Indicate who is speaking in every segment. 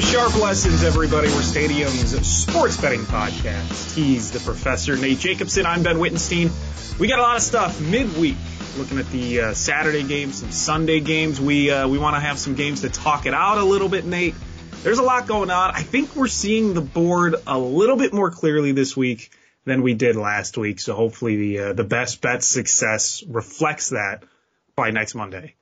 Speaker 1: to Sharp Lessons, everybody. We're Stadium's sports betting podcast. He's the professor, Nate Jacobson. I'm Ben Wittenstein. We got a lot of stuff midweek. Looking at the uh, Saturday games, some Sunday games. We uh, we want to have some games to talk it out a little bit, Nate. There's a lot going on. I think we're seeing the board a little bit more clearly this week than we did last week. So hopefully the uh, the best bet success reflects that by next Monday.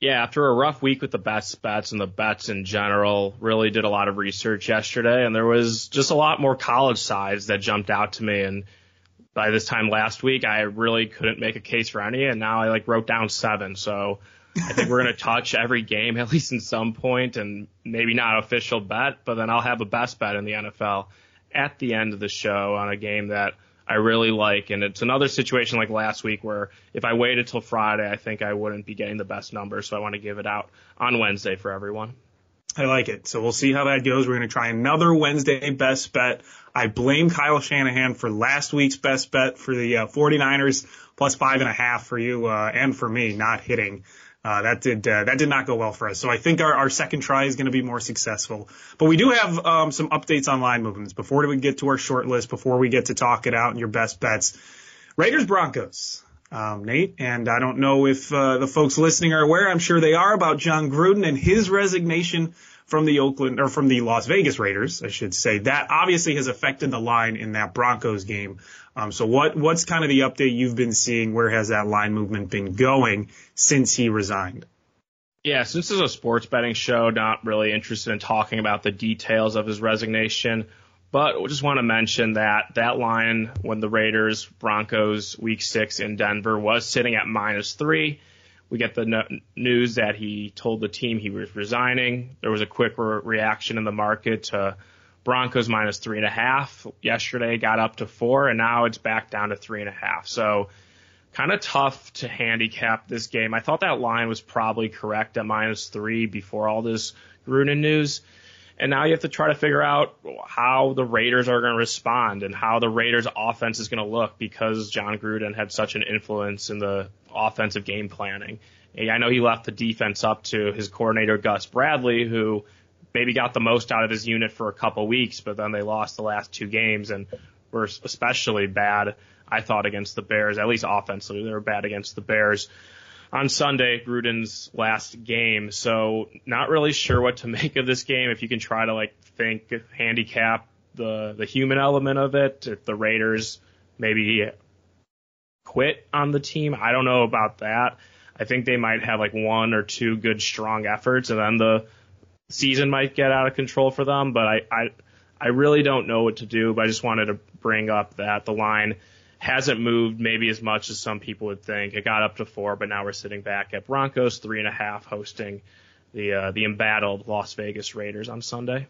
Speaker 2: Yeah, after a rough week with the best bets and the bets in general, really did a lot of research yesterday, and there was just a lot more college sides that jumped out to me. And by this time last week, I really couldn't make a case for any, and now I like wrote down seven. So I think we're gonna touch every game at least in some point, and maybe not official bet, but then I'll have a best bet in the NFL at the end of the show on a game that I really like. And it's another situation like last week where if I waited till Friday, I think I wouldn't be getting the best number. So I want to give it out on Wednesday for everyone.
Speaker 1: I like it. So we'll see how that goes. We're going to try another Wednesday best bet. I blame Kyle Shanahan for last week's best bet for the uh, 49ers plus five and a half for you uh, and for me not hitting. Uh, that did uh, that did not go well for us. So I think our, our second try is going to be more successful. But we do have um, some updates on line movements before we get to our short list. Before we get to talk it out and your best bets, Raiders Broncos. Um, Nate, and I don't know if uh, the folks listening are aware. I'm sure they are about Jon Gruden and his resignation from the Oakland or from the Las Vegas Raiders, I should say. That obviously has affected the line in that Broncos game. Um, so what what's kind of the update you've been seeing? Where has that line movement been going since he resigned?
Speaker 2: Yeah, since this is a sports betting show, not really interested in talking about the details of his resignation, but just want to mention that that line when the Raiders Broncos Week Six in Denver was sitting at minus three. We get the no- news that he told the team he was resigning. There was a quick re- reaction in the market to Broncos minus three and a half. Yesterday got up to four, and now it's back down to three and a half. So kind of tough to handicap this game. I thought that line was probably correct at minus three before all this Gruden news. And now you have to try to figure out how the Raiders are going to respond and how the Raiders offense is going to look because Jon Gruden had such an influence in the offensive game planning. I know he left the defense up to his coordinator Gus Bradley, who maybe got the most out of his unit for a couple weeks, but then they lost the last two games and were especially bad, I thought, against the Bears. At least offensively, they were bad against the Bears on Sunday, Gruden's last game. So not really sure what to make of this game. If you can try to like think handicap the the human element of it, if the Raiders maybe quit on the team, I don't know about that. I think they might have like one or two good strong efforts, and then the season might get out of control for them. But I I I really don't know what to do. But I just wanted to bring up that the line hasn't moved maybe as much as some people would think. It got up to four, but now we're sitting back at Broncos three and a half hosting the uh, the embattled Las Vegas Raiders on Sunday.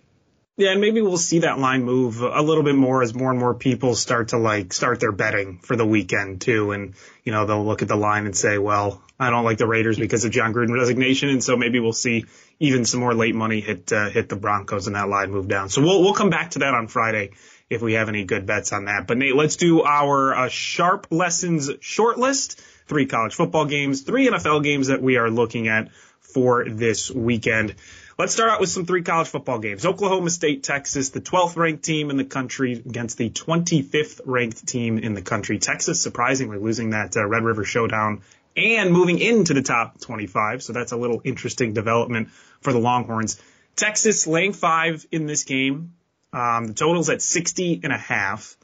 Speaker 1: Yeah, and maybe we'll see that line move a little bit more as more and more people start to like start their betting for the weekend too. And, you know, they'll look at the line and say, well, I don't like the Raiders because of Jon Gruden resignation. And so maybe we'll see even some more late money hit, uh, hit the Broncos and that line move down. So we'll, we'll come back to that on Friday if we have any good bets on that. But Nate, let's do our uh, sharp lessons short list. Three college football games, three NFL games that we are looking at for this weekend. Let's start out with some three college football games. Oklahoma State, Texas, the 12th ranked team in the country against the 25th ranked team in the country. Texas surprisingly losing that uh, Red River Showdown and moving into the top 25. So that's a little interesting development for the Longhorns. Texas laying five in this game. Um, the total's at 60 and a half.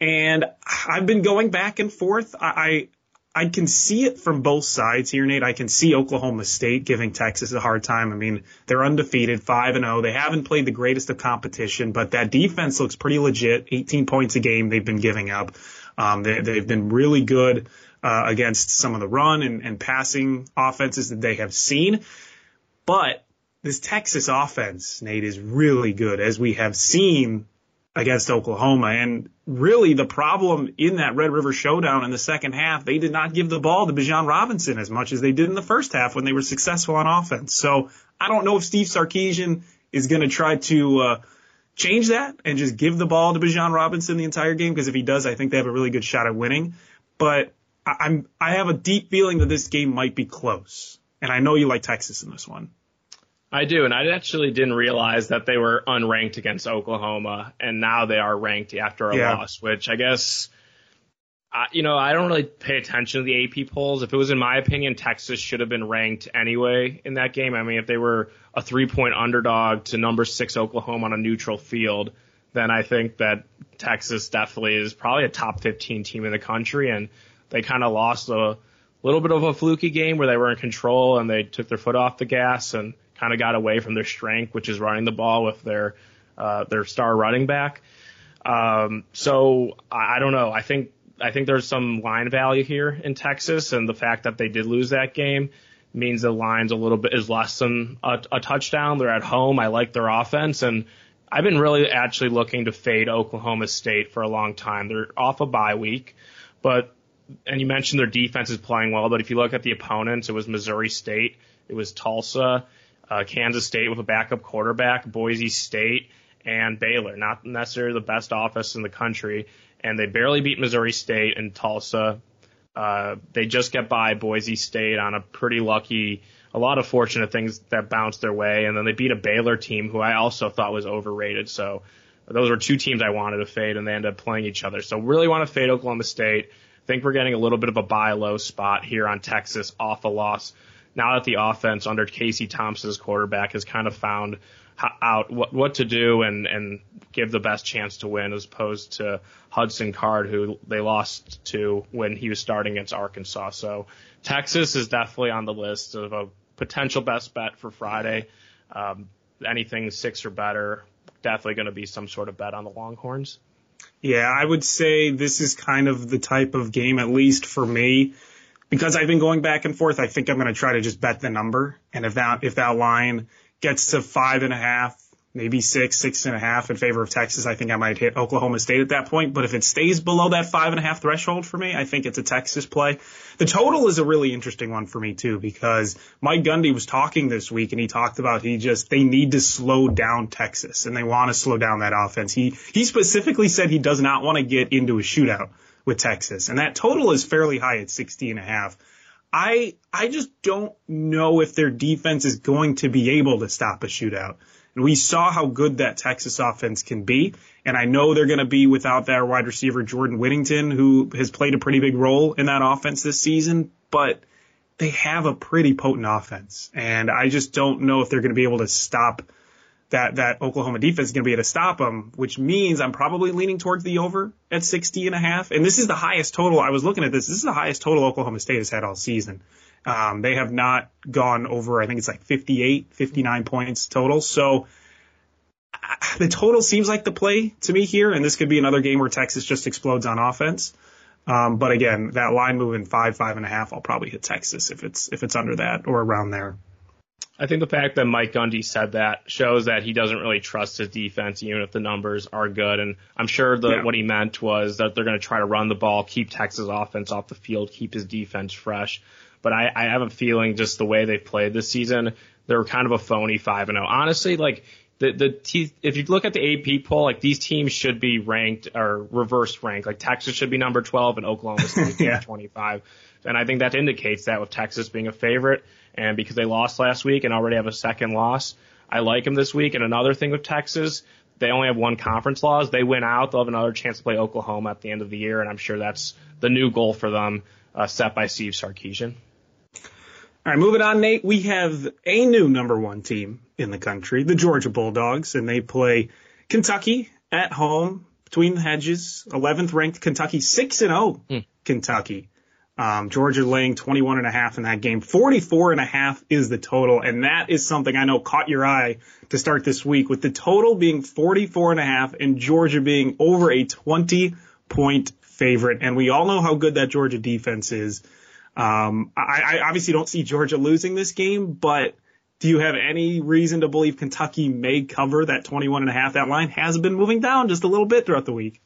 Speaker 1: And I've been going back and forth. I, I, I can see it from both sides here, Nate. I can see Oklahoma State giving Texas a hard time. I mean, they're undefeated, 5 and 0. They haven't played the greatest of competition, but that defense looks pretty legit. 18 points a game they've been giving up. Um, they, they've been really good uh, against some of the run and, and passing offenses that they have seen. But this Texas offense, Nate, is really good, as we have seen against Oklahoma. And really, the problem in that Red River Showdown in the second half, they did not give the ball to Bijan Robinson as much as they did in the first half when they were successful on offense. So I don't know if Steve Sarkisian is going to try to uh, change that and just give the ball to Bijan Robinson the entire game. Because if he does, I think they have a really good shot at winning. But I'm I have a deep feeling that this game might be close. And I know you like Texas in this one.
Speaker 2: I do, and I actually didn't realize that they were unranked against Oklahoma, and now they are ranked after a yeah. loss, which I guess, I, you know, I don't really pay attention to the AP polls. If it was in my opinion, Texas should have been ranked anyway in that game. I mean, if they were a three point underdog to number six Oklahoma on a neutral field, then I think that Texas definitely is probably a top 15 team in the country, and they kind of lost a little bit of a fluky game where they were in control and they took their foot off the gas and kind of got away from their strength, which is running the ball with their uh, their star running back. Um, so I, I don't know. I think I think there's some line value here in Texas, and the fact that they did lose that game means the line's a little bit is less than a, a touchdown. They're at home. I like their offense, and I've been really actually looking to fade Oklahoma State for a long time. They're off a bye week, but and you mentioned their defense is playing well, but if you look at the opponents, it was Missouri State, it was Tulsa, uh, Kansas State with a backup quarterback, Boise State, and Baylor. Not necessarily the best offense in the country, and they barely beat Missouri State and Tulsa. Uh, they just get by Boise State on a pretty lucky, a lot of fortunate things that bounced their way, and then they beat a Baylor team who I also thought was overrated. So those were two teams I wanted to fade, and they ended up playing each other. So really want to fade Oklahoma State. Think we're getting a little bit of a buy low spot here on Texas off a loss now that the offense under Casey Thompson's quarterback has kind of found out what what to do and and give the best chance to win as opposed to Hudson Card who they lost to when he was starting against Arkansas. So Texas is definitely on the list of a potential best bet for Friday. Um, anything six or better, definitely going to be some sort of bet on the Longhorns.
Speaker 1: Yeah, I would say this is kind of the type of game, at least for me, because I've been going back and forth, I think I'm going to try to just bet the number. And if that, if that line gets to five and a half, maybe six, six and a half in favor of Texas, I think I might hit Oklahoma State at that point. But if it stays below that five and a half threshold for me, I think it's a Texas play. The total is a really interesting one for me too, because Mike Gundy was talking this week and he talked about he just, they need to slow down Texas and they want to slow down that offense. He, he specifically said he does not want to get into a shootout with Texas. And that total is fairly high at 60 and a half. I, I just don't know if their defense is going to be able to stop a shootout. And we saw how good that Texas offense can be. And I know they're going to be without their wide receiver, Jordan Whittington, who has played a pretty big role in that offense this season, but they have a pretty potent offense. And I just don't know if they're going to be able to stop that that Oklahoma defense is going to be able to stop them, which means I'm probably leaning towards the over at 60 and a half. And this is the highest total. I was looking at this. This is the highest total Oklahoma State has had all season. Um, they have not gone over, I think it's like 58, 59 points total. So the total seems like the play to me here. And this could be another game where Texas just explodes on offense. Um, but again, that line moving five, five and a half, I'll probably hit Texas if it's, if it's under that or around there.
Speaker 2: I think the fact that Mike Gundy said that shows that he doesn't really trust his defense, even if the numbers are good. And I'm sure that yeah. what he meant was that they're going to try to run the ball, keep Texas offense off the field, keep his defense fresh. But I, I have a feeling just the way they've played this season, they're kind of a phony five and zero. Honestly, like the the te- if you look at the AP poll, like these teams should be ranked or reverse ranked. Like Texas should be number 12 and Oklahoma State yeah. 25. And I think that indicates that with Texas being a favorite and because they lost last week and already have a second loss, I like them this week. And another thing with Texas, they only have one conference loss. They win out, they'll have another chance to play Oklahoma at the end of the year, and I'm sure that's the new goal for them, uh, set by Steve Sarkisian.
Speaker 1: All right, moving on, Nate. We have a new number one team in the country, the Georgia Bulldogs, and they play Kentucky at home between the hedges. 11th ranked Kentucky, 6 and 0 mm. Kentucky. Um, Georgia laying 21 and a half in that game. 44 and a half is the total. And that is something I know caught your eye to start this week with the total being 44 and a half and Georgia being over a 20 point favorite, and we all know how good that Georgia defense is. Um, I, I obviously don't see Georgia losing this game, but do you have any reason to believe Kentucky may cover that 21 and a half? That line has been moving down just a little bit throughout the week.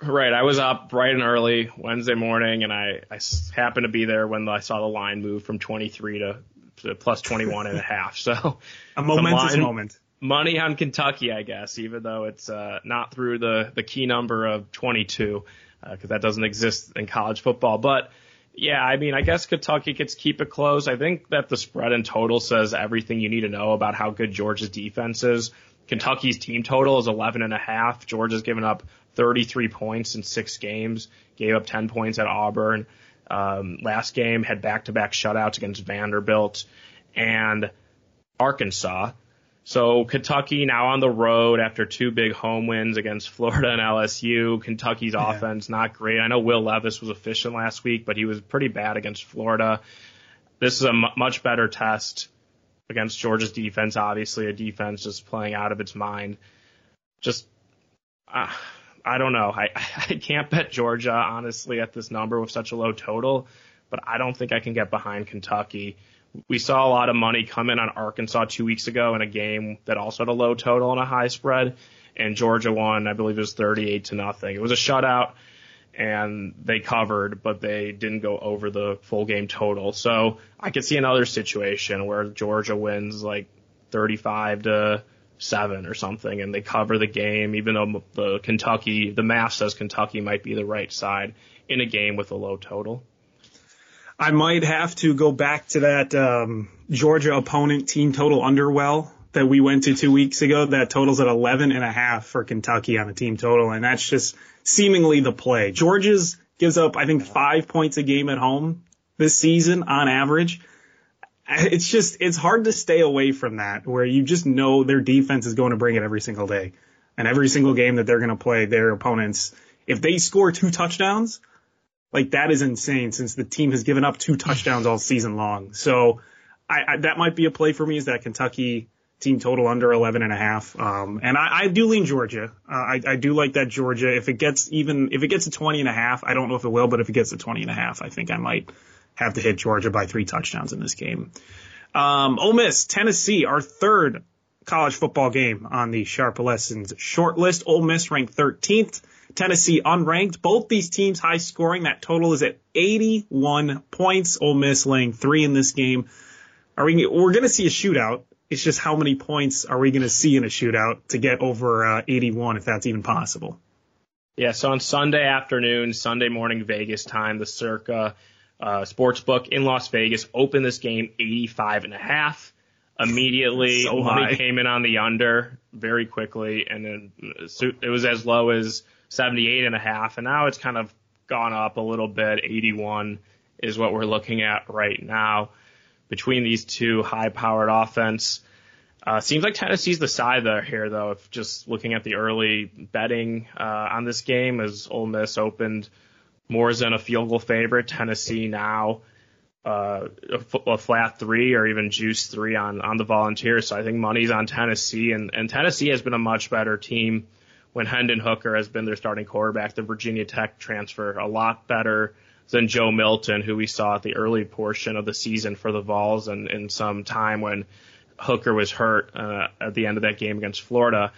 Speaker 2: Right. I was up bright and early Wednesday morning, and I, I happened to be there when I saw the line move from 23 to, to plus 21 and a half. So
Speaker 1: a momentous line, moment.
Speaker 2: Money on Kentucky, I guess, even though it's uh, not through the the key number of 22, because uh, that doesn't exist in college football. But yeah, I mean, I guess Kentucky gets keep it close. I think that the spread in total says everything you need to know about how good Georgia's defense is. Kentucky's team total is 11 and a half. Georgia's given up 33 points in six games, gave up 10 points at Auburn. Um, last game had back-to-back shutouts against Vanderbilt and Arkansas. So Kentucky now on the road after two big home wins against Florida and LSU. Kentucky's yeah. offense not great. I know Will Levis was efficient last week, but he was pretty bad against Florida. This is a m- much better test against Georgia's defense. Obviously, a defense just playing out of its mind. Just, uh, I don't know. I I can't bet Georgia honestly at this number with such a low total, but I don't think I can get behind Kentucky we saw a lot of money come in on Arkansas two weeks ago in a game that also had a low total and a high spread, and Georgia won. I believe it was 38 to nothing. It was a shutout, and they covered, but they didn't go over the full game total. So I could see another situation where Georgia wins like 35 to seven or something, and they cover the game, even though the Kentucky, the math says Kentucky might be the right side in a game with a low total.
Speaker 1: I might have to go back to that um, Georgia opponent team total underwell that we went to two weeks ago. That totals at 11 and a half for Kentucky on the team total, and that's just seemingly the play. Georgia's gives up, I think, five points a game at home this season on average. It's just it's hard to stay away from that, where you just know their defense is going to bring it every single day, and every single game that they're going to play their opponents. If they score two touchdowns, like that is insane since the team has given up two touchdowns all season long. So I, I, that might be a play for me is that Kentucky team total under 11 and a half. Um, and I, I do lean Georgia. Uh, I, I do like that Georgia. If it gets even, if it gets to 20 and a half, I don't know if it will, but if it gets to 20 and a half, I think I might have to hit Georgia by three touchdowns in this game. Um, Ole Miss, Tennessee, our third college football game on the Sharp Lessons short list. Ole Miss ranked 13th. Tennessee unranked. Both these teams high scoring. That total is at 81 points. Ole Miss laying three in this game. Are we? We're going to see a shootout. It's just how many points are we going to see in a shootout to get over uh, 81, if that's even possible.
Speaker 2: Yeah. So on Sunday afternoon, Sunday morning Vegas time, the Circa uh, Sportsbook in Las Vegas opened this game 85 and a half. Immediately, so money came in on the under very quickly, and then it was as low as 78 and a half, and now it's kind of gone up a little bit. 81 is what we're looking at right now between these two high-powered offense. Uh, seems like Tennessee's the side there here, though. If just looking at the early betting uh, on this game, as Ole Miss opened more than a field goal favorite, Tennessee now uh, a, a, flat three or even juice three on on the Volunteers. So I think money's on Tennessee, and and Tennessee has been a much better team when Hendon Hooker has been their starting quarterback. The Virginia Tech transfer a lot better than Joe Milton, who we saw at the early portion of the season for the Vols, and in some time when Hooker was hurt uh, at the end of that game against Florida.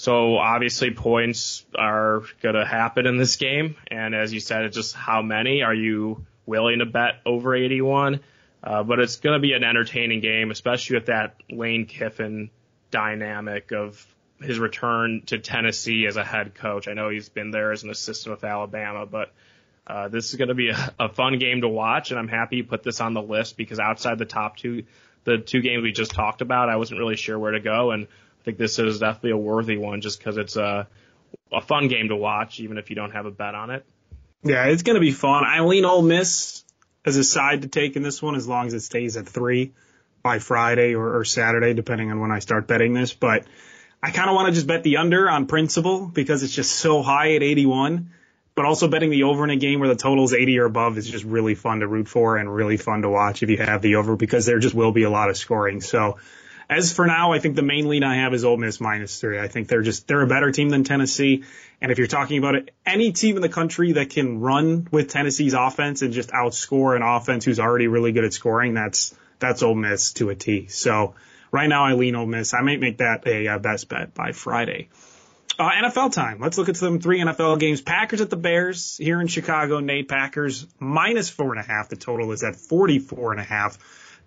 Speaker 2: So obviously points are going to happen in this game, and as you said, it's just how many are you willing to bet over 81? Uh, but it's going to be an entertaining game, especially with that Lane Kiffin dynamic of his return to Tennessee as a head coach. I know he's been there as an assistant with Alabama, but uh, this is going to be a, a fun game to watch, and I'm happy you put this on the list because outside the top two, the two games we just talked about, I wasn't really sure where to go, and I think this is definitely a worthy one just because it's a a fun game to watch, even if you don't have a bet on it.
Speaker 1: Yeah, it's going to be fun. I lean Ole Miss as a side to take in this one as long as it stays at three by Friday or, or Saturday, depending on when I start betting this. But I kind of want to just bet the under on principle because it's just so high at 81. But also betting the over in a game where the total is 80 or above is just really fun to root for and really fun to watch if you have the over because there just will be a lot of scoring. So as for now, I think the main lean I have is Ole Miss minus three. I think they're just they're a better team than Tennessee. And if you're talking about it, any team in the country that can run with Tennessee's offense and just outscore an offense who's already really good at scoring, that's that's Ole Miss to a T. So right now I lean Ole Miss. I might make that a uh, best bet by Friday. Uh, NFL time. Let's look at some three NFL games. Packers at the Bears here in Chicago. Nate Packers minus four and a half. The total is at 44 and a half.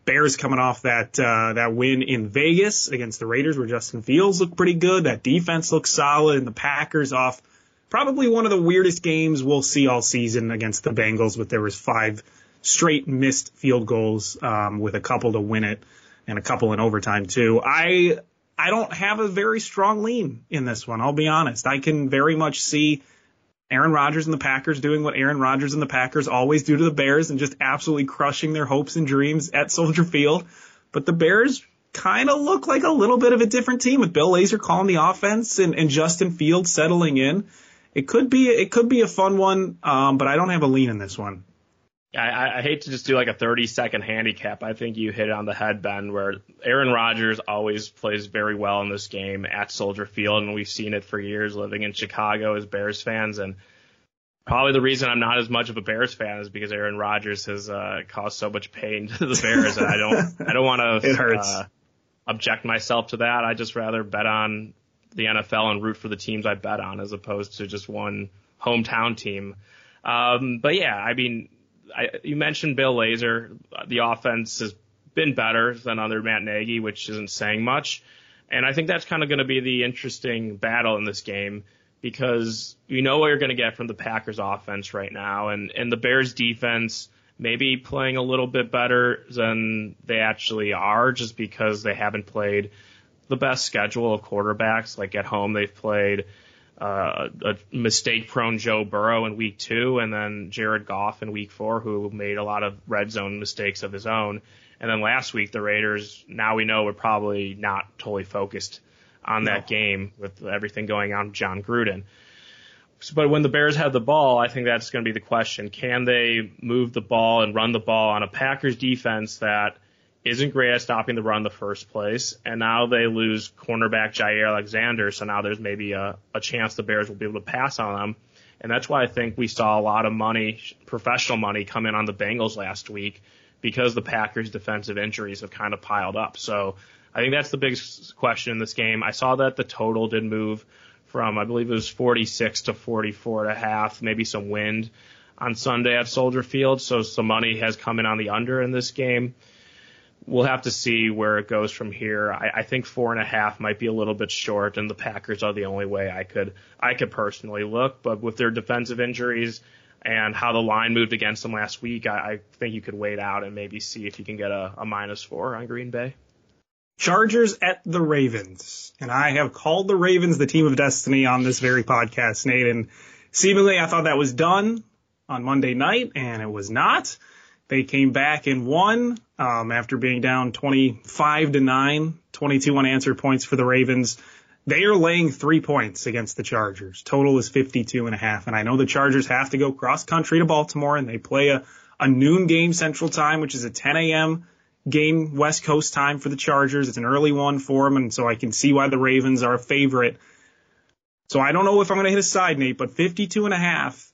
Speaker 1: Bears coming off that uh, that win in Vegas against the Raiders, where Justin Fields looked pretty good. That defense looks solid, and the Packers off probably one of the weirdest games we'll see all season against the Bengals. but there was five straight missed field goals, um, with a couple to win it, and a couple in overtime too. I I don't have a very strong lean in this one. I'll be honest. I can very much see Aaron Rodgers and the Packers doing what Aaron Rodgers and the Packers always do to the Bears and just absolutely crushing their hopes and dreams at Soldier Field. But the Bears kind of look like a little bit of a different team with Bill Lazor calling the offense and, and Justin Fields settling in. It could be it could be a fun one, um, but I don't have a lean in this one.
Speaker 2: I, I hate to just do like a 30 second handicap. I think you hit it on the head, Ben, where Aaron Rodgers always plays very well in this game at Soldier Field, and we've seen it for years living in Chicago as Bears fans. And probably the reason I'm not as much of a Bears fan is because Aaron Rodgers has uh, caused so much pain to the Bears, and I don't I don't want to uh, object myself to that. I just rather bet on the NFL and root for the teams I bet on as opposed to just one hometown team. Um, but yeah, I mean, I, you mentioned Bill Lazor. The offense has been better than under Matt Nagy, which isn't saying much. And I think that's kind of going to be the interesting battle in this game because you know what you're going to get from the Packers offense right now and, and the Bears defense maybe playing a little bit better than they actually are just because they haven't played the best schedule of quarterbacks. Like at home, they've played uh, a mistake prone Joe Burrow in week two, and then Jared Goff in week four, who made a lot of red zone mistakes of his own. And then last week, the Raiders, now we know, were probably not totally focused on that no. game with everything going on with Jon Gruden. But when the Bears have the ball, I think that's going to be the question. Can they move the ball and run the ball on a Packers defense that isn't great at stopping the run in the first place, and now they lose cornerback Jaire Alexander, so now there's maybe a, a chance the Bears will be able to pass on them. And that's why I think we saw a lot of money, professional money, come in on the Bengals last week because the Packers' defensive injuries have kind of piled up. So I think that's the biggest question in this game. I saw that the total did move from, I believe it was 46 to 44 and a half, maybe some wind on Sunday at Soldier Field. So some money has come in on the under in this game we'll have to see where it goes from here. I, I think four and a half might be a little bit short, and the Packers are the only way I could I could personally look. But with their defensive injuries and how the line moved against them last week, I, I think you could wait out and maybe see if you can get a, a minus four on Green Bay.
Speaker 1: Chargers at the Ravens, and I have called the Ravens the team of destiny on this very podcast, Nate. And seemingly, I thought that was done on Monday night, and it was not. They came back and won um, after being down 25 to 9, 22 unanswered points for the Ravens. They are laying three points against the Chargers. Total is 52 and a half. And I know the Chargers have to go cross country to Baltimore and they play a, a noon game central time, which is a 10 a.m. game West Coast time for the Chargers. It's an early one for them. And so I can see why the Ravens are a favorite. So I don't know if I'm going to hit a side, Nate, but 52 and a half,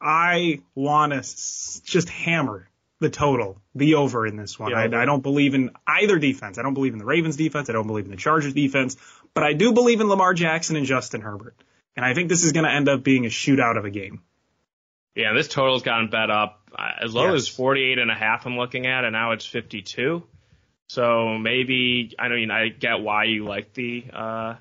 Speaker 1: I want to just hammer the total, the over in this one. Yeah, I, I don't believe in either defense. I don't believe in the Ravens defense. I don't believe in the Chargers defense, but I do believe in Lamar Jackson and Justin Herbert. And I think this is going to end up being a shootout of a game.
Speaker 2: Yeah, this total's gotten bet up as low yes. as 48 and a half I'm looking at, and now it's 52. So maybe, I mean, I get why you like the, uh,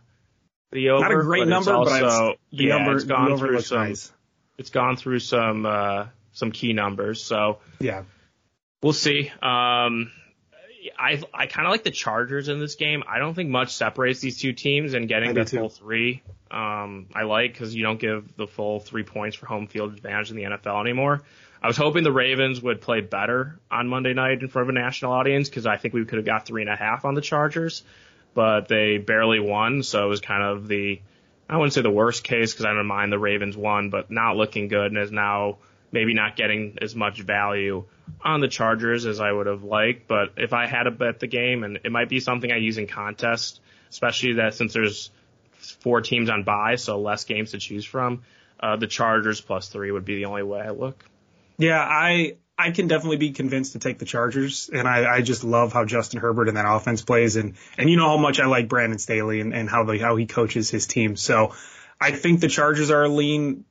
Speaker 2: the over.
Speaker 1: Not a great
Speaker 2: but
Speaker 1: number,
Speaker 2: also,
Speaker 1: but the
Speaker 2: yeah,
Speaker 1: number,
Speaker 2: it's gone
Speaker 1: through
Speaker 2: some,
Speaker 1: nice.
Speaker 2: it's gone through some, uh, some key numbers. So
Speaker 1: yeah,
Speaker 2: We'll see. Um, I I kind of like the Chargers in this game. I don't think much separates these two teams, and getting the full three, um, I like because you don't give the full three points for home field advantage in the NFL anymore. I was hoping the Ravens would play better on Monday night in front of a national audience because I think we could have got three and a half on the Chargers, but they barely won, so it was kind of the I wouldn't say the worst case because I don't mind the Ravens won, but not looking good and is now maybe not getting as much value on the Chargers as I would have liked. But if I had to bet the game, and it might be something I use in contest, especially that since there's four teams on bye, so less games to choose from, uh, the Chargers plus three would be the only way I look.
Speaker 1: Yeah, I I can definitely be convinced to take the Chargers, and I, I just love how Justin Herbert and that offense plays, and and you know how much I like Brandon Staley and, and how the how he coaches his team. So I think the Chargers are a lean.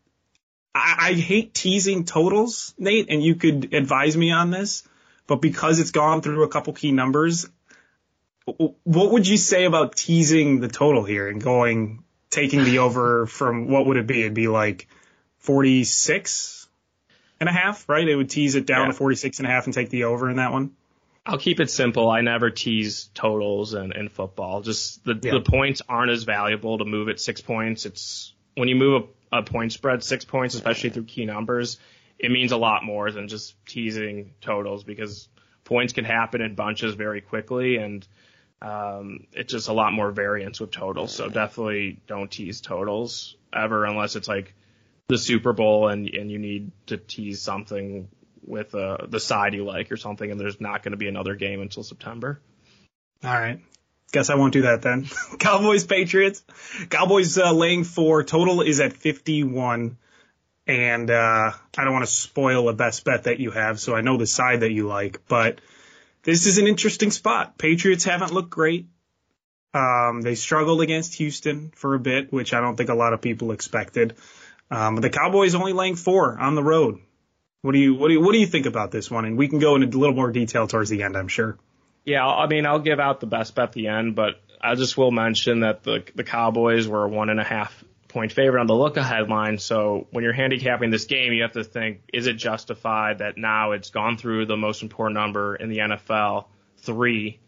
Speaker 1: I, I hate teasing totals, Nate, and you could advise me on this, but because it's gone through a couple key numbers, what would you say about teasing the total here and going taking the over from what would it be? It'd be like 46 and a half, right? It would tease it down yeah. to 46 and a half and take the over in that one.
Speaker 2: I'll keep it simple. I never tease totals in, in football. Just the, yeah. the points aren't as valuable to move at six points. It's when you move a, a point spread six points, especially through key numbers, it means a lot more than just teasing totals because points can happen in bunches very quickly and um, it's just a lot more variance with totals. So definitely don't tease totals ever unless it's like the Super Bowl and and you need to tease something with uh, the side you like or something, and there's not going to be another game until September.
Speaker 1: All right. Guess I won't do that then. Cowboys Patriots. Cowboys uh, laying four. Total is at 51. And uh, I don't want to spoil a best bet that you have, so I know the side that you like. But this is an interesting spot. Patriots haven't looked great. Um, they struggled against Houston for a bit, which I don't think a lot of people expected. Um, the Cowboys only laying four on the road. What do you what do you what do you think about this one? And we can go into a little more detail towards the end, I'm sure.
Speaker 2: Yeah, I mean, I'll give out the best bet at the end, but I just will mention that the the Cowboys were a one and a half point favorite on the look ahead line. So when you're handicapping this game, you have to think, is it justified that now it's gone through the most important number in the NFL, three,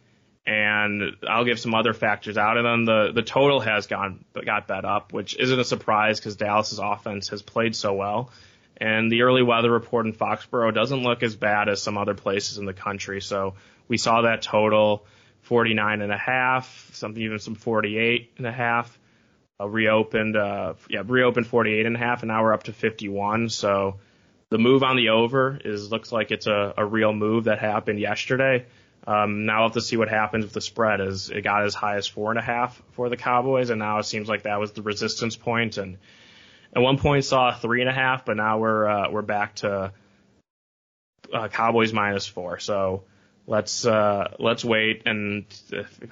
Speaker 2: and I'll give some other factors out. And then the the total has gone got bet up, which isn't a surprise because Dallas's offense has played so well. And the early weather report in Foxborough doesn't look as bad as some other places in the country. So we saw that total 49 and a half, something even some 48 and a half. Uh, reopened, uh, yeah, reopened 48 and a half, and now we're up to 51. So the move on the over is looks like it's a, a real move that happened yesterday. Um, now we'll have to see what happens with the spread as it got as high as four and a half for the Cowboys, and now it seems like that was the resistance point. And at one point saw three and a half, but now we're uh, we're back to uh, Cowboys minus four. So let's uh, let's wait. And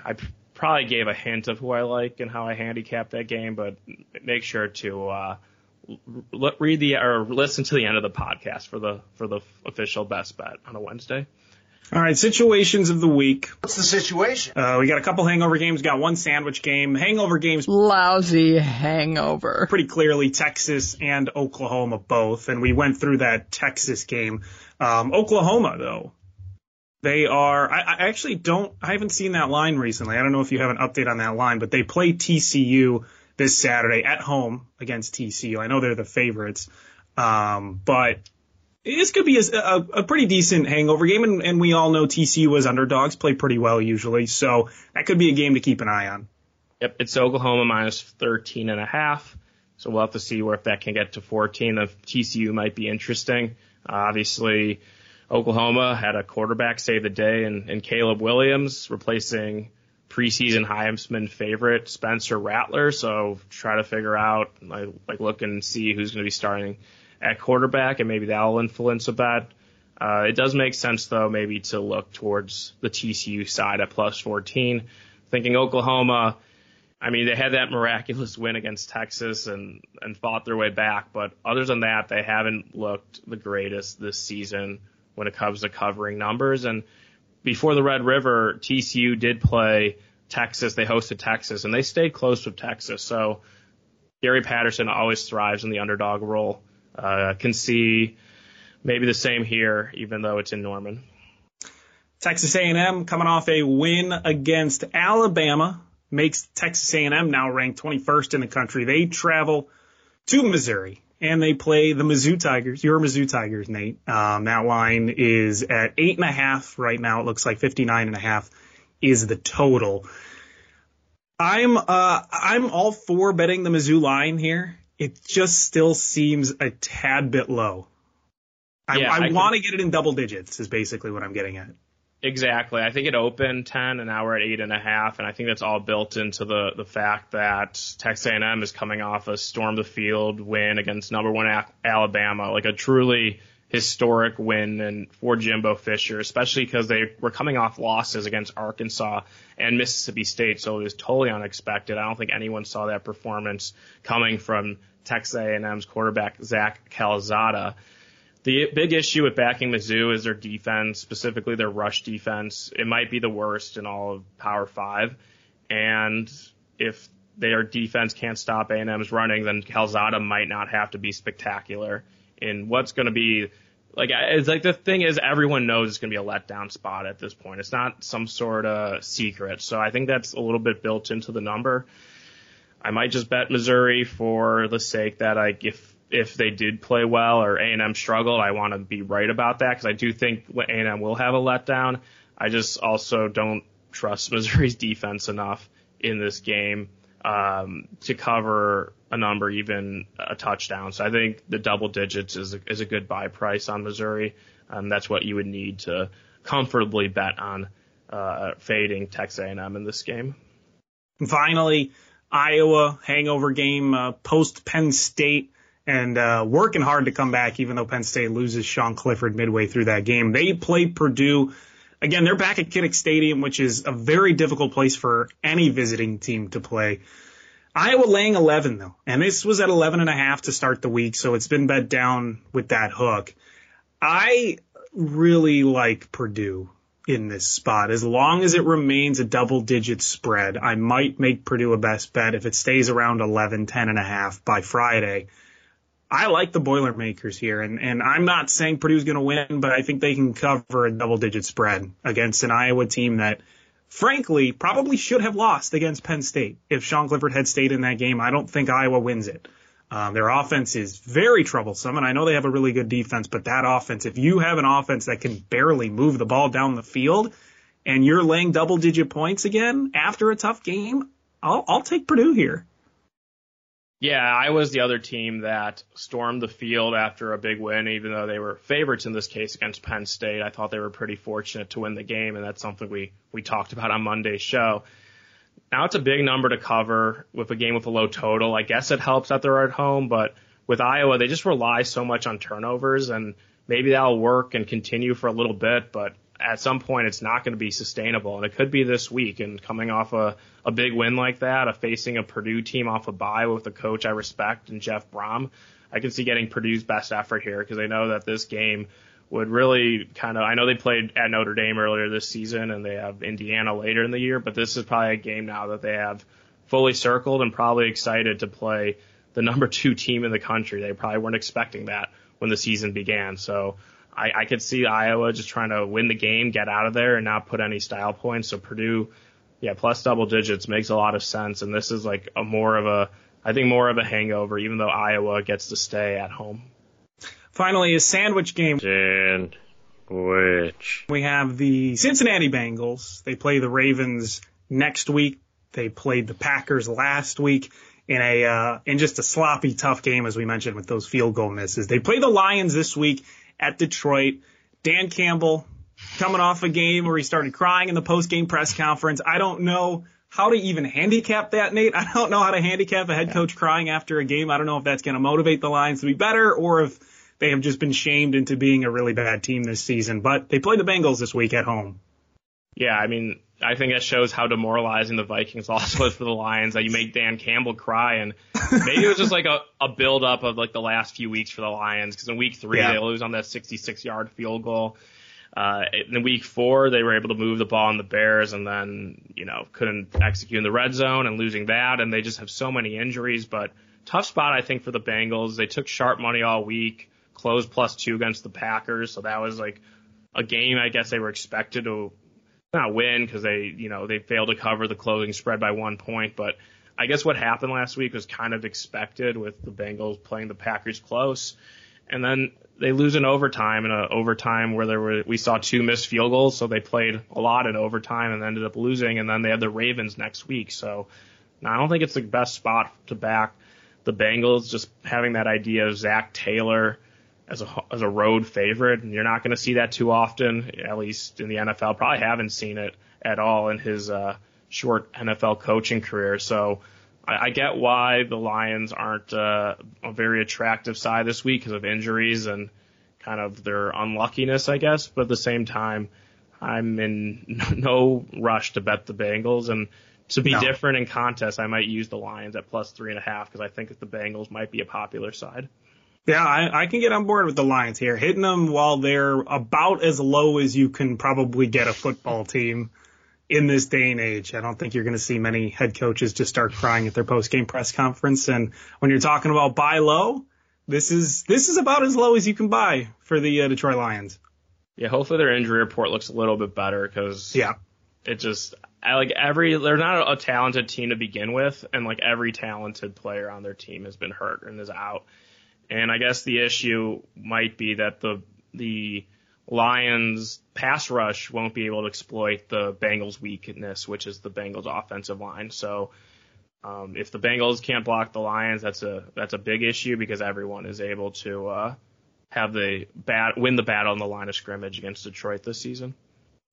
Speaker 2: I probably gave a hint of who I like and how I handicap that game, but make sure to uh, read the or listen to the end of the podcast for the for the official best bet on a Wednesday.
Speaker 1: All right, situations of the week.
Speaker 3: What's the situation?
Speaker 1: Uh, we got a couple hangover games, got one sandwich game. Hangover games.
Speaker 4: Lousy hangover.
Speaker 1: Pretty clearly Texas and Oklahoma both, and we went through that Texas game. Um, Oklahoma though, they are, I, I actually don't, I haven't seen that line recently. I don't know if you have an update on that line, but they play TCU this Saturday at home against TCU. I know they're the favorites. Um, but this could be a, a, a, pretty decent hangover game, and, and we all know TCU as underdogs play pretty well usually, so that could be a game to keep an eye on.
Speaker 2: Yep, it's Oklahoma minus 13 and a half, so we'll have to see where if that can get to 14. The TCU might be interesting. Uh, obviously, Oklahoma had a quarterback save the day, and, and Caleb Williams replacing preseason Heisman favorite Spencer Rattler. So try to figure out, like, like look and see who's going to be starting at quarterback, and maybe that'll influence a bet. Uh, it does make sense though, maybe to look towards the TCU side at plus 14. Thinking Oklahoma, I mean, they had that miraculous win against Texas and, and fought their way back, but other than that, they haven't looked the greatest this season when it comes to covering numbers. And before the Red River, TCU did play Texas. They hosted Texas and they stayed close with Texas. So Gary Patterson always thrives in the underdog role. Uh, can see maybe the same here, even though it's in Norman.
Speaker 1: Texas A&M coming off a win against Alabama makes Texas A&M now ranked 21st in the country. They travel to Missouri and they play the Mizzou Tigers. Your Mizzou Tigers, Nate. Um, that line is at eight and a half right now. It looks like 59 and a half is the total. I'm uh I'm all for betting the Mizzou line here it just still seems a tad bit low. I,
Speaker 2: Yeah,
Speaker 1: I,
Speaker 2: I
Speaker 1: want to get it in double digits is basically what I'm getting at.
Speaker 2: Exactly. I think it opened 10 and now we're at eight and a half. And I think that's all built into the, the fact that Texas A&M is coming off a storm the field win against number one Alabama, like a truly historic win and for Jimbo Fisher, especially because they were coming off losses against Arkansas and Mississippi State. So it was totally unexpected. I don't think anyone saw that performance coming from Texas A&M's quarterback, Zach Calzada. The big issue with backing Mizzou is their defense, specifically their rush defense. It might be the worst in all of Power Five, and if their defense can't stop A&M's running, then Calzada might not have to be spectacular in what's going to be like. It's like the thing is, everyone knows it's going to be a letdown spot at this point. It's not some sort of secret, so I think that's a little bit built into the number. I might just bet Missouri for the sake that I if if they did play well or A&M struggled, I want to be right about that because I do think A&M will have a letdown. I just also don't trust Missouri's defense enough in this game um, to cover a number, even a touchdown. So I think the double digits is a, is a good buy price on Missouri. Um, that's what you would need to comfortably bet on uh, fading Texas A&M in this game.
Speaker 1: Finally, Iowa hangover game uh, post Penn State and uh, working hard to come back, even though Penn State loses Sean Clifford midway through that game. They play Purdue. Again, they're back at Kinnick Stadium, which is a very difficult place for any visiting team to play. Iowa laying 11 though, and this was at 11 and a half to start the week, so it's been bet down with that hook. I really like Purdue in this spot. As long as it remains a double digit spread, I might make Purdue a best bet if it stays around 11, 10 and a half by Friday. I like the Boilermakers here, and, and I'm not saying Purdue's going to win, but I think they can cover a double digit spread against an Iowa team that, frankly, probably should have lost against Penn State. If Sean Clifford had stayed in that game, I don't think Iowa wins it. Um, their offense is very troublesome, and I know they have a really good defense, but that offense, if you have an offense that can barely move the ball down the field, and you're laying double digit points again after a tough game, I'll, I'll take Purdue here.
Speaker 2: Yeah, I was the other team that stormed the field after a big win, even though they were favorites in this case against Penn State. I thought they were pretty fortunate to win the game, and that's something we, we talked about on Monday's show. Now it's a big number to cover with a game with a low total. I guess it helps that they're at home, but with Iowa, they just rely so much on turnovers, and maybe that'll work and continue for a little bit, but at some point it's not going to be sustainable. And it could be this week. And coming off a, a big win like that, a facing a Purdue team off a bye with a coach I respect and Jeff Brohm, I can see getting Purdue's best effort here because I know that this game would really kind of, I know they played at Notre Dame earlier this season and they have Indiana later in the year, but this is probably a game now that they have fully circled and probably excited to play the number two team in the country. They probably weren't expecting that when the season began. So I, I could see Iowa just trying to win the game, get out of there, and not put any style points. So Purdue, yeah, plus double digits makes a lot of sense. And this is like a more of a, I think more of a hangover, even though Iowa gets to stay at home.
Speaker 1: Finally, a sandwich game.
Speaker 3: Sandwich.
Speaker 1: We have the Cincinnati Bengals. They play the Ravens next week. They played the Packers last week in a uh, in just a sloppy, tough game, as we mentioned, with those field goal misses. They play the Lions this week at Detroit. Dan Campbell coming off a game where he started crying in the post game press conference. I don't know how to even handicap that, Nate. I don't know how to handicap a head coach crying after a game. I don't know if that's going to motivate the Lions to be better or if they have just been shamed into being a really bad team this season. But they play the Bengals this week at home.
Speaker 2: Yeah, I mean, I think that shows how demoralizing the Vikings also is for the Lions that you make Dan Campbell cry and maybe it was just like a, a build up of like the last few weeks for the Lions because in week three
Speaker 1: Yeah.
Speaker 2: they lose on that 66 yard field goal. Uh, in week four they were able to move the ball on the Bears and then you know couldn't execute in the red zone and losing that and they just have so many injuries. But tough spot I think for the Bengals. They took sharp money all week, closed plus two against the Packers, so that was like a game I guess they were expected to not win because they, you know, they failed to cover the closing spread by one point. But I guess what happened last week was kind of expected with the Bengals playing the Packers close, and then they lose in overtime in a overtime where there were we saw two missed field goals, so they played a lot in overtime and ended up losing. And then they had the Ravens next week, so I don't think it's the best spot to back the Bengals. Just having that idea of Zac Taylor as a as a road favorite, and you're not going to see that too often, at least in the NFL. Probably haven't seen it at all in his uh, short NFL coaching career. So I, I get why the Lions aren't uh, a very attractive side this week because of injuries and kind of their unluckiness, I guess. But at the same time, I'm in no rush to bet the Bengals and. To be no. different in contests, I might use the Lions at plus three and a half because I think that the Bengals might be a popular side.
Speaker 1: Yeah, I, I can get on board with the Lions here. Hitting them while they're about as low as you can probably get a football team in this day and age. I don't think you're going to see many head coaches just start crying at their post game press conference. And when you're talking about buy low, this is this is about as low as you can buy for the uh, Detroit Lions.
Speaker 2: Yeah, hopefully their injury report looks a little bit better because
Speaker 1: yeah,
Speaker 2: it just I like every they're not a talented team to begin with, and like every talented player on their team has been hurt and is out. And I guess the issue might be that the the Lions pass rush won't be able to exploit the Bengals weakness, which is the Bengals offensive line. So um, if the Bengals can't block the Lions, that's a that's a big issue because everyone is able to uh, have the bat win the battle on the line of scrimmage against Detroit this season.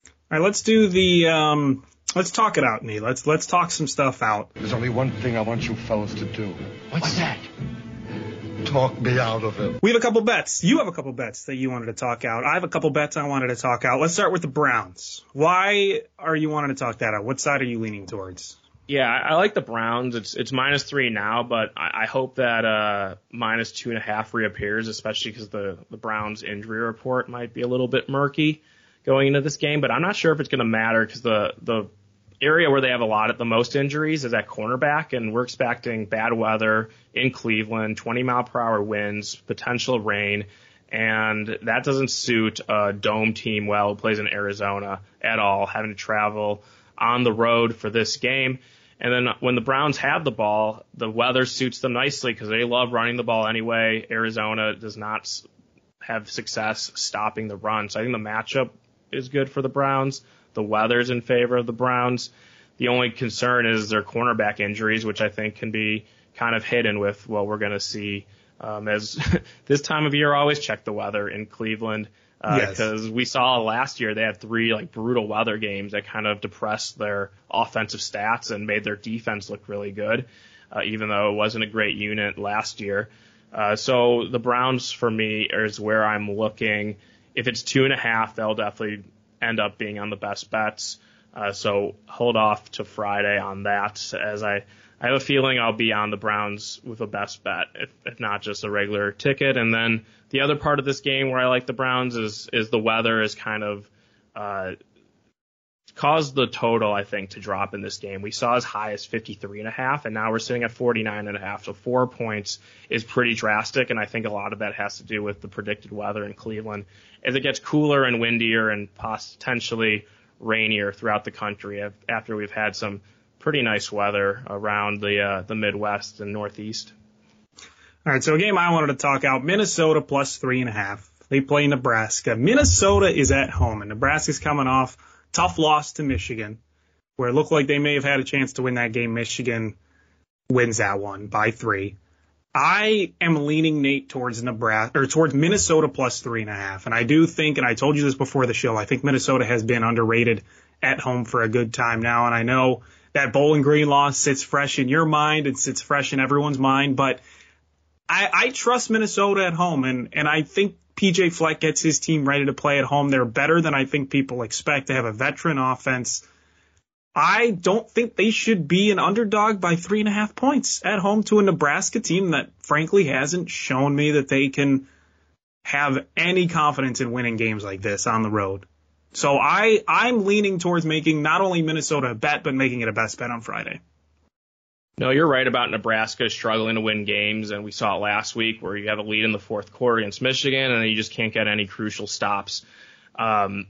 Speaker 1: All right, let's do the um, let's talk it out, Nee. Let's let's talk some stuff out.
Speaker 3: There's only one thing I want you fellas to do.
Speaker 5: What's that?
Speaker 3: Talk me out of it.
Speaker 1: We have a couple bets. You have a couple bets that you wanted to talk out. I have a couple bets I wanted to talk out. Let's start with the Browns. Why are you wanting to talk that out? What side are you leaning towards?
Speaker 2: Yeah, I like the Browns. It's it's minus three now, but I, I hope that uh, minus two and a half reappears, especially because the the Browns injury report might be a little bit murky going into this game. But I'm not sure if it's going to matter because the the area where they have a lot of the most injuries is at cornerback, and we're expecting bad weather in Cleveland, 20 mile per hour winds, potential rain, and that doesn't suit a dome team well plays in Arizona at all, having to travel on the road for this game. And then when the Browns have the ball, the weather suits them nicely because they love running the ball anyway. Arizona does not have success stopping the run. So I think the matchup is good for the Browns. The weather's in favor of the Browns. The only concern is their cornerback injuries, which I think can be kind of hidden with what we're going to see. Um, as this time of year, always check the weather in Cleveland because uh, yes. we saw last year they had three like brutal weather games that kind of depressed their offensive stats and made their defense look really good, uh, even though it wasn't a great unit last year. Uh, so the Browns for me is where I'm looking. If it's two and a half, they'll definitely end up being on the best bets. Uh, so hold off to Friday on that, as I I have a feeling I'll be on the Browns with a best bet, if, if not just a regular ticket. And then the other part of this game where I like the Browns is is the weather is kind of uh, caused the total I think to drop in this game. We saw as high as 53 and a half, and now we're sitting at 49 and a half. So four points is pretty drastic, and I think a lot of that has to do with the predicted weather in Cleveland as it gets cooler and windier and potentially rainier throughout the country after we've had some pretty nice weather around the uh, the Midwest and Northeast.
Speaker 1: All right, so a game I wanted to talk out: Minnesota plus three and a half. They play Nebraska. Minnesota is at home, and Nebraska's coming off tough loss to Michigan, where it looked like they may have had a chance to win that game. Michigan wins that one by three. I am leaning Nate towards Nebraska or towards Minnesota plus three and a half. And I do think, and I told you this before the show, I think Minnesota has been underrated at home for a good time now. And I know that Bowling Green loss sits fresh in your mind. It sits fresh in everyone's mind, but I, I trust Minnesota at home. And, and I think PJ Fleck gets his team ready to play at home. They're better than I think people expect. They have a veteran offense. I don't think they should be an underdog by three and a half points at home to a Nebraska team that frankly hasn't shown me that they can have any confidence in winning games like this on the road. So I, I'm leaning towards making not only Minnesota a bet, but making it a best bet on Friday.
Speaker 2: No, you're right about Nebraska struggling to win games, and we saw it last week where you have a lead in the fourth quarter against Michigan, and you just can't get any crucial stops. Um,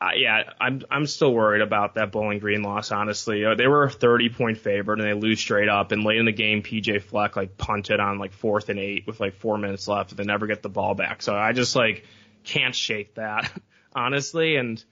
Speaker 2: uh, yeah, I'm I'm still worried about that Bowling Green loss. Honestly, uh, they were a 30 point favorite and they lose straight up. And late in the game, PJ Fleck like punted on like fourth and eight with like four minutes left. And they never get the ball back. So I just like can't shake that honestly. And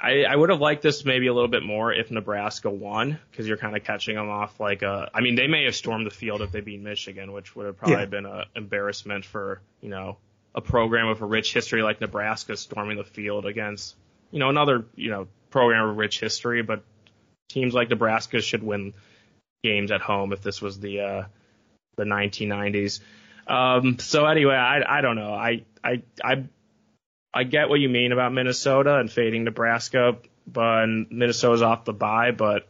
Speaker 2: I I would have liked this maybe a little bit more if Nebraska won because you're kind of catching them off like a. I mean, they may have stormed the field if they beat Michigan, which would have probably yeah. been an embarrassment for you know a program with a rich history like Nebraska storming the field against, you know, another, you know, program with rich history, but teams like Nebraska should win games at home if this was the uh, the 1990s. Um, so anyway, I I don't know. I I I I get what you mean about Minnesota and fading Nebraska, but Minnesota's off the bye, but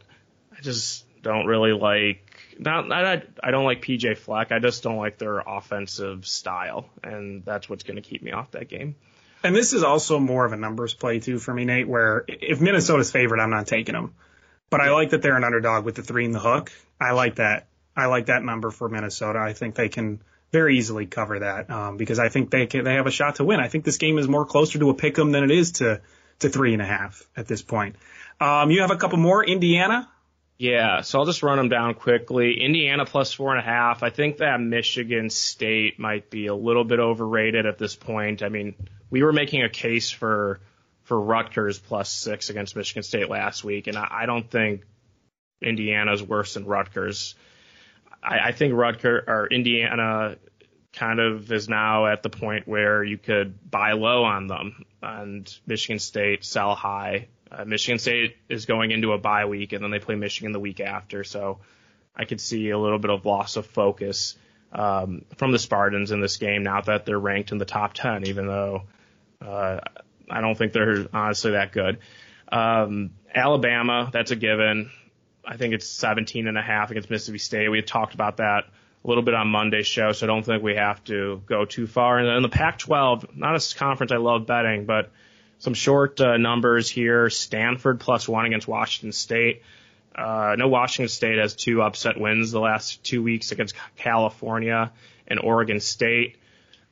Speaker 2: I just don't really like not I I don't like PJ Fleck. I just don't like their offensive style, and that's what's going to keep me off that game.
Speaker 1: And this is also more of a numbers play too for me, Nate. Where if Minnesota's favored, I'm not taking them. But I like that they're an underdog with the three in the hook. I like that. I like that number for Minnesota. I think they can very easily cover that um, because I think they can, they have a shot to win. I think this game is more closer to a pick 'em than it is to to three and a half at this point. Um, you have a couple more. Indiana.
Speaker 2: Yeah, so I'll just run them down quickly. Indiana plus four and a half. I think that Michigan State might be a little bit overrated at this point. I mean, we were making a case for for Rutgers plus six against Michigan State last week, and I, I don't think Indiana's worse than Rutgers. I, I think Rutgers or Indiana kind of is now at the point where you could buy low on them, and Michigan State sell high. Uh, Michigan State is going into a bye week, and then they play Michigan the week after, so I could see a little bit of loss of focus um, from the Spartans in this game now that they're ranked in the top 10, even though uh, I don't think they're honestly that good. Um, Alabama, that's a given. I think it's 17 and a half against Mississippi State. We had talked about that a little bit on Monday's show, so I don't think we have to go too far. And then the Pac-12, not a conference I love betting, but some short uh, numbers here. Stanford plus one against Washington State. Uh, no, Washington State has two upset wins the last two weeks against California and Oregon State.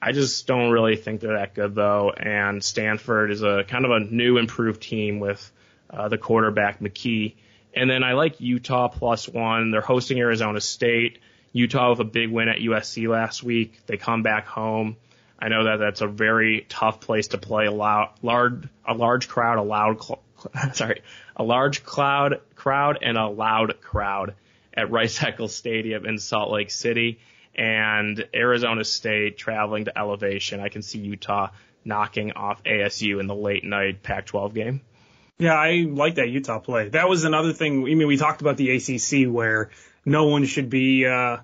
Speaker 2: I just don't really think they're that good though. And Stanford is a kind of a new improved team with uh, the quarterback McKee. And then I like Utah plus one. They're hosting Arizona State. Utah with a big win at USC last week. They come back home. I know that that's a very tough place to play. A loud, large, a large crowd, a loud, sorry, a large cloud crowd and a loud crowd at Rice Eccles Stadium in Salt Lake City and Arizona State traveling to elevation. I can see Utah knocking off ASU in the late night Pac-12 game.
Speaker 1: Yeah, I like that Utah play. That was another thing. I mean, we talked about the ACC where no one should be uh,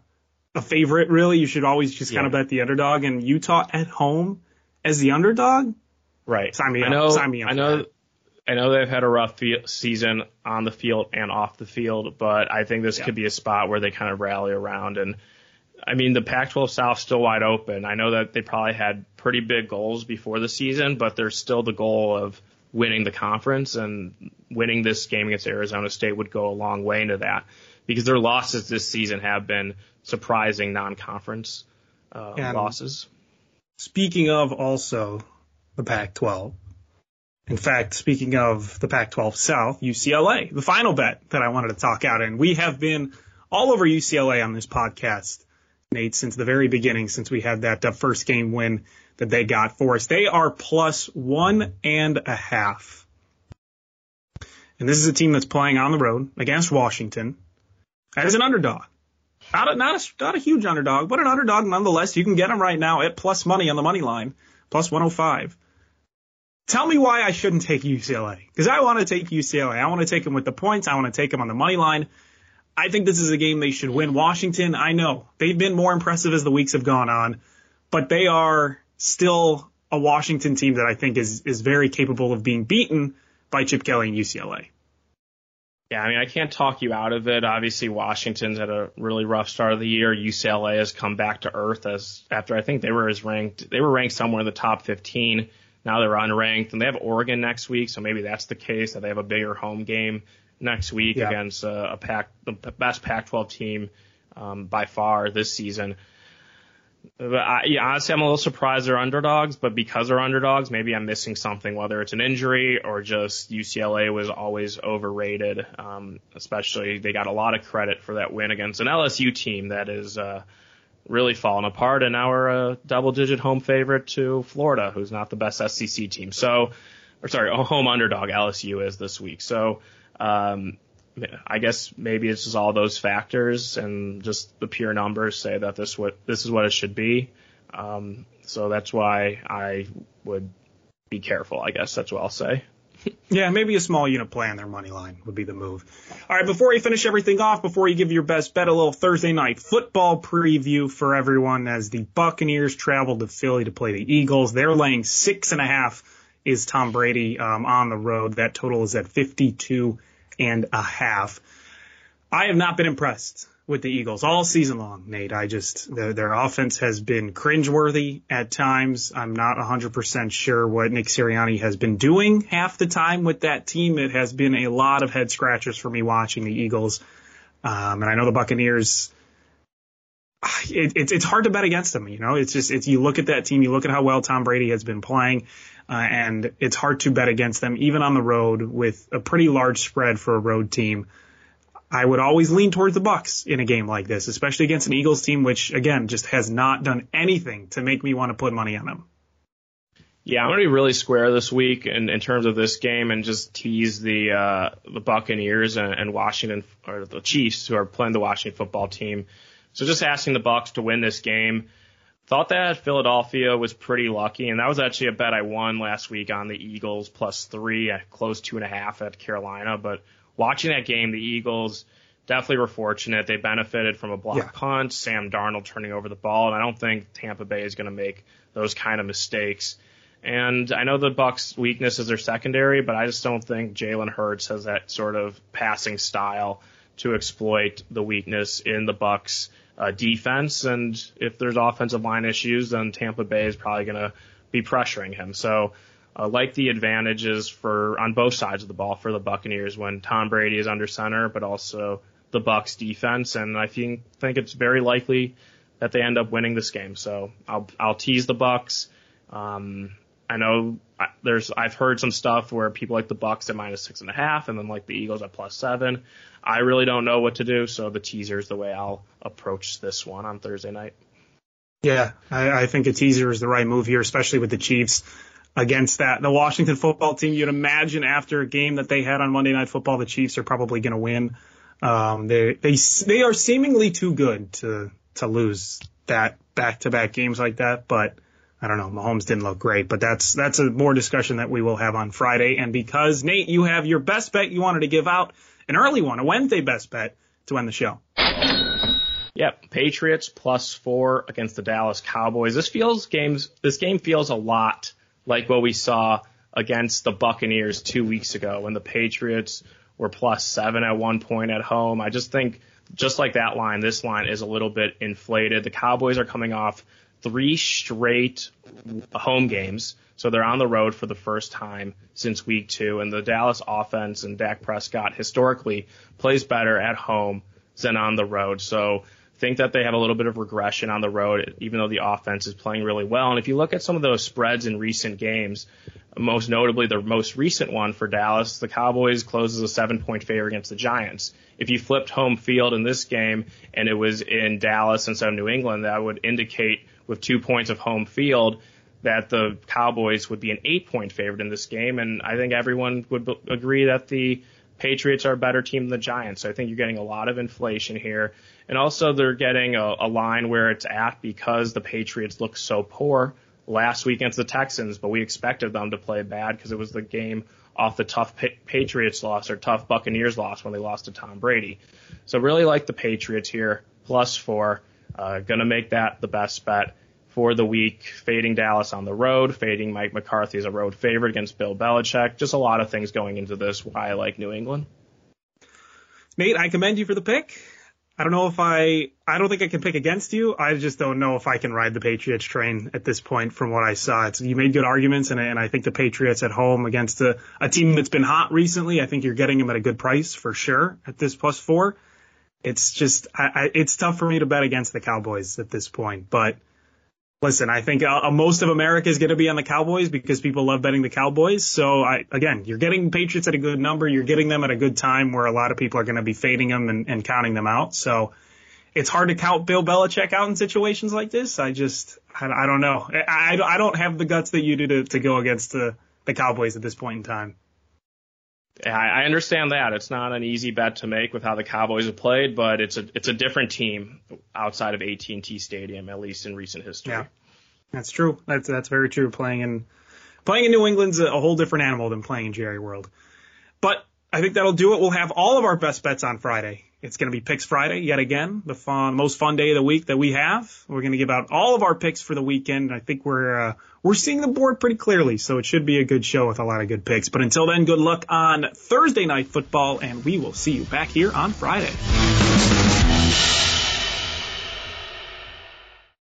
Speaker 1: a favorite. Really, you should always just kind of bet the underdog. And Utah at home as the underdog,
Speaker 2: right?
Speaker 1: Sign me
Speaker 2: I
Speaker 1: up.
Speaker 2: know.
Speaker 1: Sign me up
Speaker 2: I know. I know they've had a rough season on the field and off the field, but I think this yeah. could be a spot where they kind of rally around and I mean, the Pac-12 South still wide open. I know that they probably had pretty big goals before the season, but there's still the goal of winning the conference and winning this game against Arizona State would go a long way into that because their losses this season have been surprising non-conference uh, losses.
Speaker 1: Speaking of also the Pac-12, in fact, speaking of the Pac-12 South, UCLA, the final bet that I wanted to talk out, and we have been all over UCLA on this podcast Nate, since the very beginning, since we had that first game win that they got for us. They are plus one and a half. And this is a team that's playing on the road against Washington as an underdog. Not a, not a, not a huge underdog, but an underdog nonetheless. You can get them right now at plus money on the money line, plus 105. Tell me why I shouldn't take UCLA. Because I want to take UCLA. I want to take them with the points. I want to take them on the money line. I think this is a game they should win. Washington, I know they've been more impressive as the weeks have gone on, but they are still a Washington team that I think is is very capable of being beaten by Chip Kelly and UCLA.
Speaker 2: Yeah, I mean, I can't talk you out of it. Obviously, Washington's had a really rough start of the year. UCLA has come back to earth as after I think they were as ranked. They were ranked somewhere in the top 15. Now they're unranked, and they have Oregon next week, so maybe that's the case that they have a bigger home game next week yeah. against a, a pack, the best Pac-12 team um, by far this season. I, yeah, honestly, I'm a little surprised they're underdogs, but because they're underdogs, maybe I'm missing something, whether it's an injury or just UCLA was always overrated. Um, especially they got a lot of credit for that win against an LSU team that is uh, really fallen apart, and now we're a double-digit home favorite to Florida, who's not the best SEC team. So, or sorry, a home underdog LSU is this week. So um, I guess maybe it's just all those factors and just the pure numbers say that this what this is what it should be. Um, so that's why I would be careful. I guess that's what I'll say.
Speaker 1: Yeah, maybe a small unit play on their money line would be the move. All right, before you finish everything off, before you give your best bet, a little Thursday night football preview for everyone as the Buccaneers travel to Philly to play the Eagles. They're laying six and a half is Tom Brady um, on the road. That total is at 52 and a half. I have not been impressed with the Eagles all season long, Nate. I just, their, their offense has been cringeworthy at times. I'm not 100% sure what Nick Sirianni has been doing half the time with that team. It has been a lot of head scratchers for me watching the Eagles. Um, and I know the Buccaneers, it, it, it's hard to bet against them. You know, it's just, it's, you look at that team, you look at how well Tom Brady has been playing, uh, and it's hard to bet against them, even on the road with a pretty large spread for a road team. I would always lean towards the Bucks in a game like this, especially against an Eagles team, which again just has not done anything to make me want to put money on them.
Speaker 2: Yeah, I'm gonna be really square this week in, in terms of this game and just tease the uh, the Buccaneers and, and Washington or the Chiefs who are playing the Washington football team. So just asking the Bucks to win this game. Thought that Philadelphia was pretty lucky, and that was actually a bet I won last week on the Eagles plus three. I closed two and a half at Carolina, but watching that game, the Eagles definitely were fortunate. They benefited from a block yeah. punt, Sam Darnold turning over the ball, and I don't think Tampa Bay is going to make those kind of mistakes. And I know the Bucks' weakness is their secondary, but I just don't think Jalen Hurts has that sort of passing style to exploit the weakness in the Bucks' uh, defense. And if there's offensive line issues, then Tampa Bay is probably going to be pressuring him. So uh, like the advantages for on both sides of the ball for the Buccaneers when Tom Brady is under center, but also the Bucks defense, and I think think it's very likely that they end up winning this game. So I'll I'll tease the Bucks. Um, I know there's I've heard some stuff where people like the Bucks at minus six and a half, and then like the Eagles at plus seven. I really don't know what to do, so the teaser is the way I'll approach this one on Thursday night.
Speaker 1: Yeah, I, I think a teaser is the right move here, especially with the Chiefs against that. The Washington football team, you'd imagine after a game that they had on Monday Night Football, the Chiefs are probably going to win. Um, they they they are seemingly too good to to lose that back to back games like that, but. I don't know. Mahomes didn't look great, but that's that's a more discussion that we will have on Friday. And because Nate, you have your best bet you wanted to give out, an early one, a Wednesday best bet to end the show.
Speaker 2: Yep, Patriots plus four against the Dallas Cowboys. This feels games. This game feels a lot like what we saw against the Buccaneers two weeks ago when the Patriots were plus seven at one point at home. I just think just like that line, this line is a little bit inflated. The Cowboys are coming off three straight home games. So they're on the road for the first time since week two. And the Dallas offense and Dak Prescott historically plays better at home than on the road. So think that they have a little bit of regression on the road, even though the offense is playing really well. And if you look at some of those spreads in recent games, most notably the most recent one for Dallas, the Cowboys closes a seven point favor against the Giants. If you flipped home field in this game and it was in Dallas instead of New England, that would indicate with two points of home field that the Cowboys would be an eight point favorite in this game. And I think everyone would agree that the Patriots are a better team than the Giants. So I think you're getting a lot of inflation here. And also they're getting a, a line where it's at because the Patriots look so poor last week against the Texans, but we expected them to play bad because it was the game off the tough pa- Patriots loss or tough Buccaneers loss when they lost to Tom Brady. So really like the Patriots here, plus four. Uh, gonna make that the best bet for the week, fading Dallas on the road, fading Mike McCarthy as a road favorite against Bill Belichick. Just a lot of things going into this why I like New England.
Speaker 1: Nate, I commend you for the pick. I don't know if I, I don't think I can pick against you. I just don't know if I can ride the Patriots train at this point from what I saw. It's, you made good arguments and, and I think the Patriots at home against a, a team that's been hot recently, I think you're getting them at a good price for sure at this plus four. It's just, I, I, it's tough for me to bet against the Cowboys at this point, but Listen, I think uh, most of America is going to be on the Cowboys because people love betting the Cowboys. So I, again, you're getting Patriots at a good number. You're getting them at a good time where a lot of people are going to be fading them and, and counting them out. So it's hard to count Bill Belichick out in situations like this. I just, I, I don't know. I, I don't have the guts that you do to, to go against the, the Cowboys at this point in time.
Speaker 2: I understand that it's not an easy bet to make with how the Cowboys have played, but it's a it's a different team outside of AT&T Stadium, at least in recent history.
Speaker 1: Yeah. That's true. That's that's very true. Playing in playing in New England's a, a whole different animal than playing in Jerry World. But I think that'll do it. We'll have all of our best bets on Friday. It's going to be Picks Friday yet again, the fun, most fun day of the week that we have. We're going to give out all of our picks for the weekend. I think we're uh, we're seeing the board pretty clearly, so it should be a good show with a lot of good picks. But until then, good luck on Thursday night football, and we will see you back here on Friday.